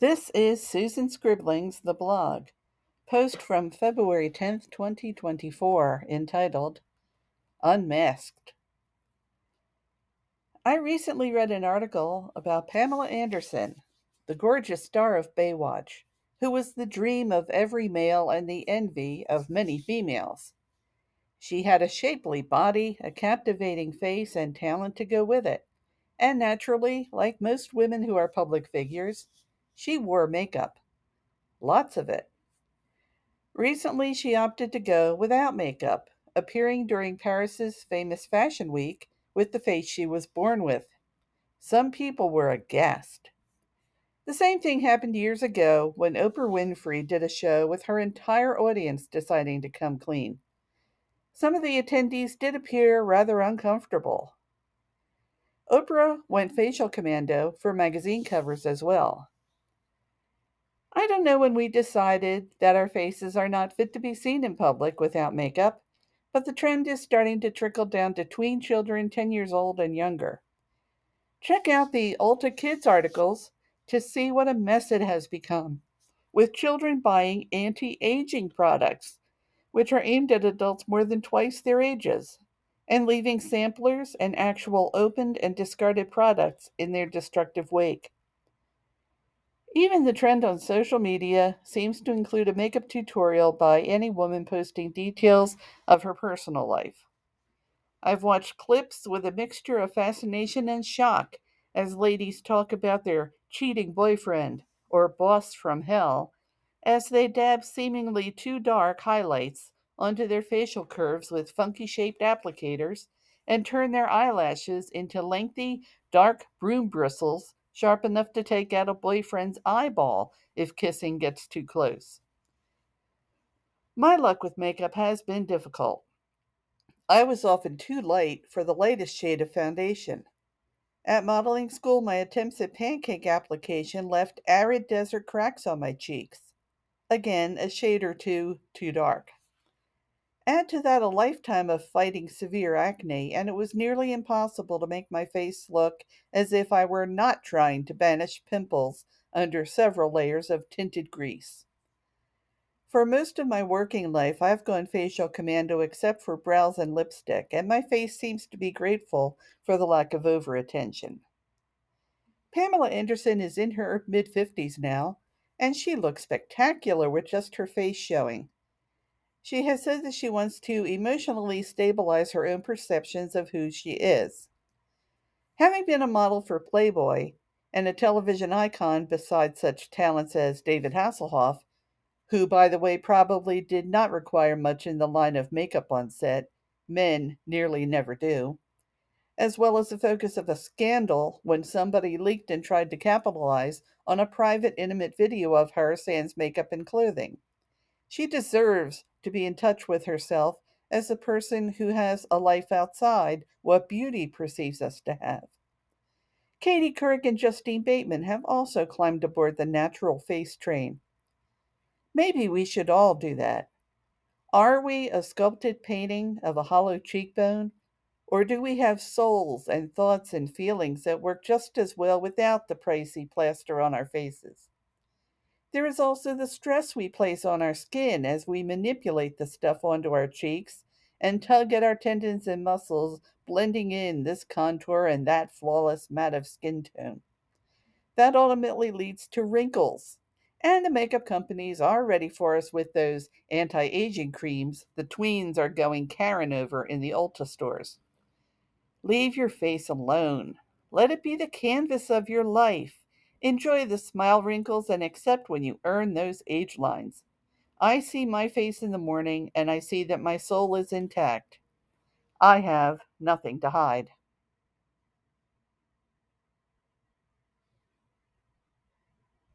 This is Susan Scribblings, the blog. Post from February 10th, 2024, entitled Unmasked. I recently read an article about Pamela Anderson, the gorgeous star of Baywatch, who was the dream of every male and the envy of many females. She had a shapely body, a captivating face, and talent to go with it. And naturally, like most women who are public figures, she wore makeup. Lots of it. Recently, she opted to go without makeup, appearing during Paris's famous Fashion Week with the face she was born with. Some people were aghast. The same thing happened years ago when Oprah Winfrey did a show with her entire audience deciding to come clean. Some of the attendees did appear rather uncomfortable. Oprah went facial commando for magazine covers as well. I don't know when we decided that our faces are not fit to be seen in public without makeup, but the trend is starting to trickle down to tween children 10 years old and younger. Check out the Ulta Kids articles to see what a mess it has become, with children buying anti aging products, which are aimed at adults more than twice their ages, and leaving samplers and actual opened and discarded products in their destructive wake. Even the trend on social media seems to include a makeup tutorial by any woman posting details of her personal life. I've watched clips with a mixture of fascination and shock as ladies talk about their cheating boyfriend or boss from hell as they dab seemingly too dark highlights onto their facial curves with funky shaped applicators and turn their eyelashes into lengthy, dark broom bristles sharp enough to take out a boyfriend's eyeball if kissing gets too close. My luck with makeup has been difficult. I was often too light for the lightest shade of foundation. At modeling school, my attempts at pancake application left arid desert cracks on my cheeks. Again, a shade or two too dark. Add to that a lifetime of fighting severe acne, and it was nearly impossible to make my face look as if I were not trying to banish pimples under several layers of tinted grease. For most of my working life, I've gone facial commando except for brows and lipstick, and my face seems to be grateful for the lack of over attention. Pamela Anderson is in her mid 50s now, and she looks spectacular with just her face showing. She has said that she wants to emotionally stabilize her own perceptions of who she is. Having been a model for Playboy and a television icon beside such talents as David Hasselhoff, who, by the way, probably did not require much in the line of makeup on set, men nearly never do, as well as the focus of a scandal when somebody leaked and tried to capitalize on a private, intimate video of her sans makeup and clothing. She deserves to be in touch with herself as a person who has a life outside what beauty perceives us to have. Katie Couric and Justine Bateman have also climbed aboard the natural face train. Maybe we should all do that. Are we a sculpted painting of a hollow cheekbone? Or do we have souls and thoughts and feelings that work just as well without the pricey plaster on our faces? There is also the stress we place on our skin as we manipulate the stuff onto our cheeks and tug at our tendons and muscles, blending in this contour and that flawless matte of skin tone. That ultimately leads to wrinkles. And the makeup companies are ready for us with those anti aging creams the tweens are going Karen over in the Ulta stores. Leave your face alone. Let it be the canvas of your life. Enjoy the smile wrinkles and accept when you earn those age lines. I see my face in the morning and I see that my soul is intact. I have nothing to hide.